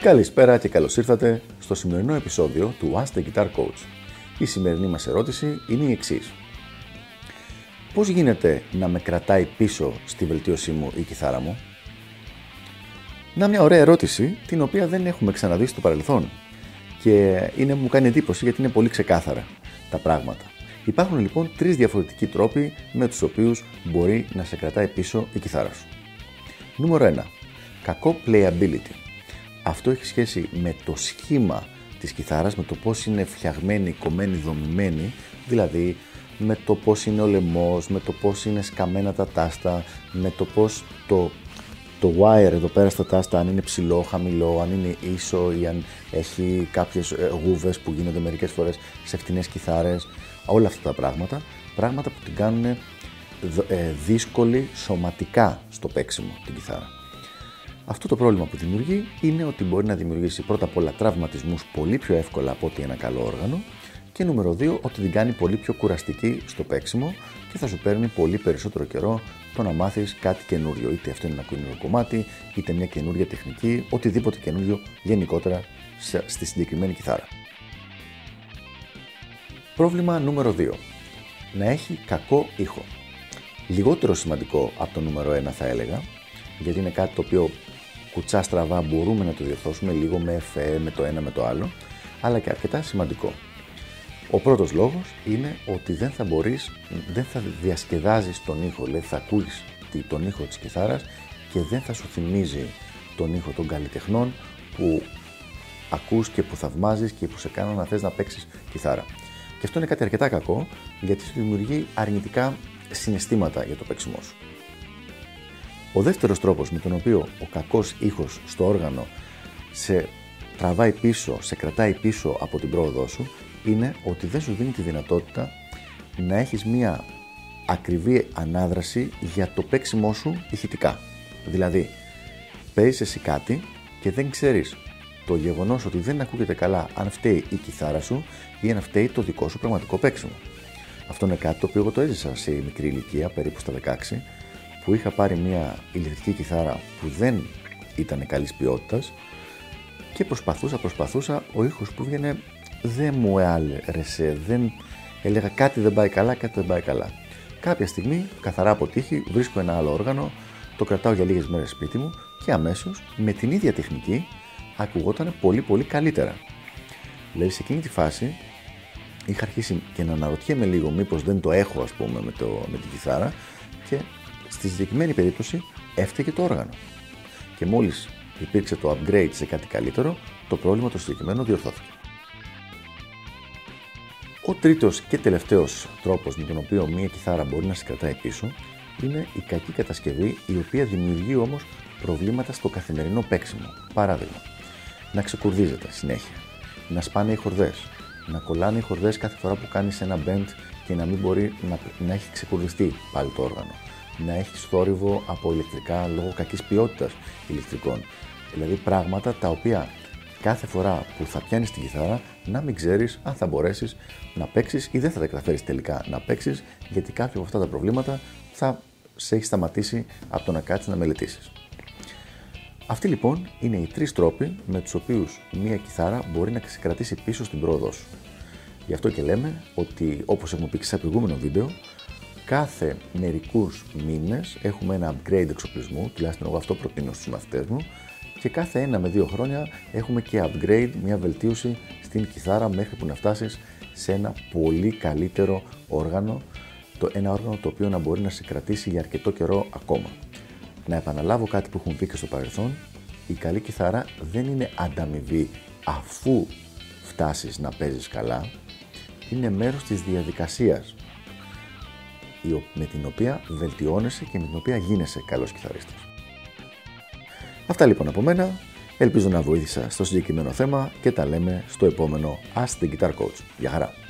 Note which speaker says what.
Speaker 1: Καλησπέρα και καλώς ήρθατε στο σημερινό επεισόδιο του Ask the Guitar Coach. Η σημερινή μας ερώτηση είναι η εξής. Πώς γίνεται να με κρατάει πίσω στη βελτίωσή μου η κιθάρα μου; Να μια ωραία ερώτηση, την οποία δεν έχουμε ξαναδεί στο παρελθόν. Και είναι, μου κάνει εντύπωση γιατί είναι πολύ ξεκάθαρα τα πράγματα. Υπάρχουν λοιπόν τρεις διαφορετικοί τρόποι με τους οποίους μπορεί να σε κρατάει πίσω η κιθάρα σου. Νούμερο 1. Κακό playability. Αυτό έχει σχέση με το σχήμα της κιθάρας, με το πώς είναι φτιαγμένη, κομμένη, δομημένη, δηλαδή με το πώς είναι ο λαιμός, με το πώς είναι σκαμμένα τα τάστα, με το πώς το, το wire εδώ πέρα στα τάστα, αν είναι ψηλό, χαμηλό, αν είναι ίσο ή αν έχει κάποιες ε, γούβες που γίνονται μερικές φορές σε φτηνές κιθάρες, όλα αυτά τα πράγματα, πράγματα που την κάνουν ε, δύσκολη σωματικά στο παίξιμο την κιθάρα. Αυτό το πρόβλημα που δημιουργεί είναι ότι μπορεί να δημιουργήσει πρώτα απ' όλα τραυματισμούς πολύ πιο εύκολα από ότι ένα καλό όργανο και νούμερο 2 ότι την κάνει πολύ πιο κουραστική στο παίξιμο και θα σου παίρνει πολύ περισσότερο καιρό το να μάθεις κάτι καινούριο. Είτε αυτό είναι ένα καινούριο κομμάτι, είτε μια καινούρια τεχνική, οτιδήποτε καινούριο γενικότερα στη συγκεκριμένη κιθάρα. Πρόβλημα νούμερο 2. Να έχει κακό ήχο. Λιγότερο σημαντικό από το νούμερο 1 θα έλεγα, γιατί είναι κάτι το οποίο κουτσά στραβά μπορούμε να το διορθώσουμε λίγο με εφέ, με το ένα με το άλλο, αλλά και αρκετά σημαντικό. Ο πρώτος λόγος είναι ότι δεν θα μπορείς, δεν θα διασκεδάζεις τον ήχο, δηλαδή θα ακούεις τον ήχο της κιθάρας και δεν θα σου θυμίζει τον ήχο των καλλιτεχνών που ακούς και που θαυμάζεις και που σε κάνουν να θες να παίξεις κιθάρα. Και αυτό είναι κάτι αρκετά κακό γιατί σου δημιουργεί αρνητικά συναισθήματα για το παίξιμό σου. Ο δεύτερος τρόπος με τον οποίο ο κακός ήχος στο όργανο σε τραβάει πίσω, σε κρατάει πίσω από την πρόοδό σου είναι ότι δεν σου δίνει τη δυνατότητα να έχεις μία ακριβή ανάδραση για το παίξιμό σου ηχητικά. Δηλαδή, παίζεις εσύ κάτι και δεν ξέρεις το γεγονός ότι δεν ακούγεται καλά αν φταίει η κιθάρα σου ή αν φταίει το δικό σου πραγματικό παίξιμο. Αυτό είναι κάτι το οποίο εγώ το έζησα σε μικρή ηλικία, περίπου στα 16, που είχα πάρει μια ηλεκτρική κιθάρα που δεν ήταν καλής ποιότητας και προσπαθούσα, προσπαθούσα, ο ήχος που βγαινε δεν μου άρεσε, δεν έλεγα κάτι δεν πάει καλά, κάτι δεν πάει καλά. Κάποια στιγμή, καθαρά από τύχη, βρίσκω ένα άλλο όργανο, το κρατάω για λίγες μέρες σπίτι μου και αμέσως με την ίδια τεχνική ακουγόταν πολύ πολύ καλύτερα. Δηλαδή σε εκείνη τη φάση είχα αρχίσει και να αναρωτιέμαι λίγο μήπως δεν το έχω ας πούμε με, το, με την κιθάρα και στη συγκεκριμένη περίπτωση έφταιγε το όργανο. Και μόλις υπήρξε το upgrade σε κάτι καλύτερο, το πρόβλημα το συγκεκριμένο διορθώθηκε. Ο τρίτος και τελευταίος τρόπος με τον οποίο μία κιθάρα μπορεί να σε κρατάει πίσω είναι η κακή κατασκευή η οποία δημιουργεί όμως προβλήματα στο καθημερινό παίξιμο. Παράδειγμα, να ξεκουρδίζεται συνέχεια, να σπάνε οι χορδές, να κολλάνε οι χορδές κάθε φορά που κάνεις ένα bend και να μην μπορεί να, να έχει ξεκουρδιστεί πάλι το όργανο, να έχει θόρυβο από ηλεκτρικά λόγω κακής ποιότητας ηλεκτρικών. Δηλαδή πράγματα τα οποία κάθε φορά που θα πιάνεις την κιθάρα να μην ξέρεις αν θα μπορέσεις να παίξεις ή δεν θα τα καταφέρεις τελικά να παίξεις, γιατί κάποια από αυτά τα προβλήματα θα σε έχει σταματήσει από το να κάτσεις να μελετήσεις. Αυτοί λοιπόν είναι οι τρεις τρόποι με τους οποίους μία κιθάρα μπορεί να σε κρατήσει πίσω στην πρόοδό σου. Γι' αυτό και λέμε ότι όπως έχουμε πει και σε προηγούμενο βίντεο, κάθε μερικούς μήνες έχουμε ένα upgrade εξοπλισμού, τουλάχιστον εγώ αυτό προτείνω στους μαθητές μου, και κάθε ένα με δύο χρόνια έχουμε και upgrade, μια βελτίωση στην κιθάρα μέχρι που να φτάσεις σε ένα πολύ καλύτερο όργανο, το, ένα όργανο το οποίο να μπορεί να σε κρατήσει για αρκετό καιρό ακόμα. Να επαναλάβω κάτι που έχουμε πει και στο παρελθόν, η καλή κιθάρα δεν είναι ανταμοιβή αφού φτάσεις να παίζεις καλά, είναι μέρος της διαδικασίας με την οποία βελτιώνεσαι και με την οποία γίνεσαι καλός κιθαρίστας. Αυτά λοιπόν από μένα. Ελπίζω να βοήθησα στο συγκεκριμένο θέμα και τα λέμε στο επόμενο Ask the Guitar Coach. Γεια χαρά!